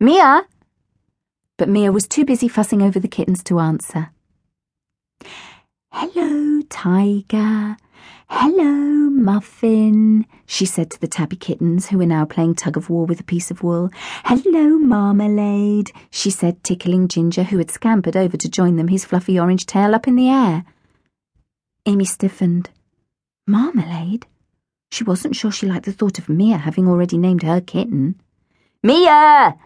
Mia! But Mia was too busy fussing over the kittens to answer. Hello, Tiger. Hello, Muffin, she said to the tabby kittens, who were now playing tug of war with a piece of wool. Hello, Marmalade, she said, tickling Ginger, who had scampered over to join them, his fluffy orange tail up in the air. Amy stiffened. Marmalade? She wasn't sure she liked the thought of Mia having already named her kitten. Mia!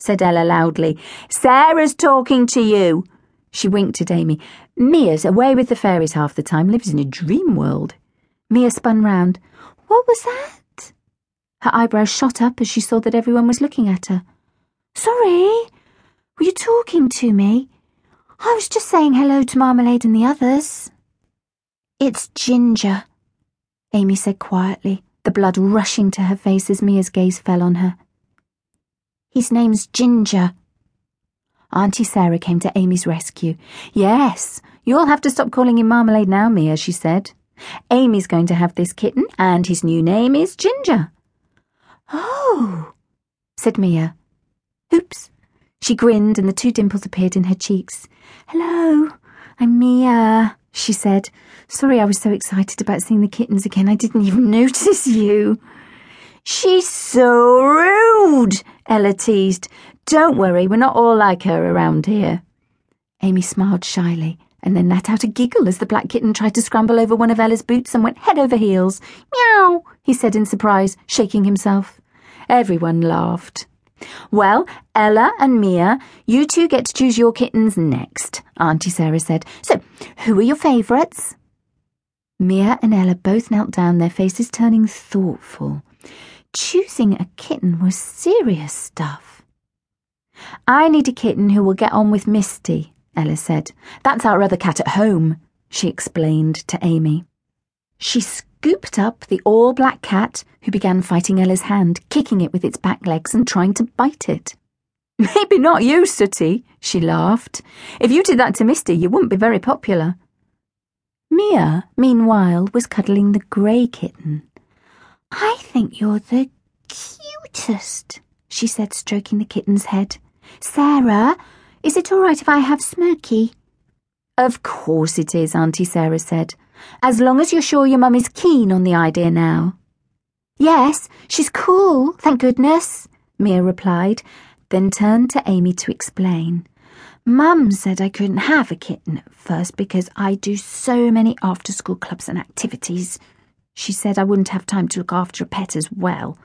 Said Ella loudly. Sarah's talking to you. She winked at Amy. Mia's away with the fairies half the time, lives in a dream world. Mia spun round. What was that? Her eyebrows shot up as she saw that everyone was looking at her. Sorry, were you talking to me? I was just saying hello to Marmalade and the others. It's Ginger, Amy said quietly, the blood rushing to her face as Mia's gaze fell on her. His name's Ginger. Auntie Sarah came to Amy's rescue. Yes, you'll have to stop calling him Marmalade now, Mia, she said. Amy's going to have this kitten, and his new name is Ginger. Oh, said Mia. Oops. She grinned, and the two dimples appeared in her cheeks. Hello, I'm Mia, she said. Sorry I was so excited about seeing the kittens again, I didn't even notice you. She's so rude, Ella teased. Don't worry, we're not all like her around here. Amy smiled shyly and then let out a giggle as the black kitten tried to scramble over one of Ella's boots and went head over heels. Meow, he said in surprise, shaking himself. Everyone laughed. Well, Ella and Mia, you two get to choose your kittens next, Auntie Sarah said. So, who are your favourites? Mia and Ella both knelt down, their faces turning thoughtful. Choosing a kitten was serious stuff. I need a kitten who will get on with Misty, Ella said. That's our other cat at home, she explained to Amy. She scooped up the all black cat, who began fighting Ella's hand, kicking it with its back legs and trying to bite it. Maybe not you, Sooty, she laughed. If you did that to Misty, you wouldn't be very popular. Mia, meanwhile, was cuddling the grey kitten. I think you're the cutest, she said, stroking the kitten's head. Sarah, is it all right if I have Smokey? Of course it is, Auntie Sarah said, as long as you're sure your mum is keen on the idea now. Yes, she's cool, thank goodness, Mia replied, then turned to Amy to explain. Mum said I couldn't have a kitten at first because I do so many after school clubs and activities. She said I wouldn't have time to look after a pet as well.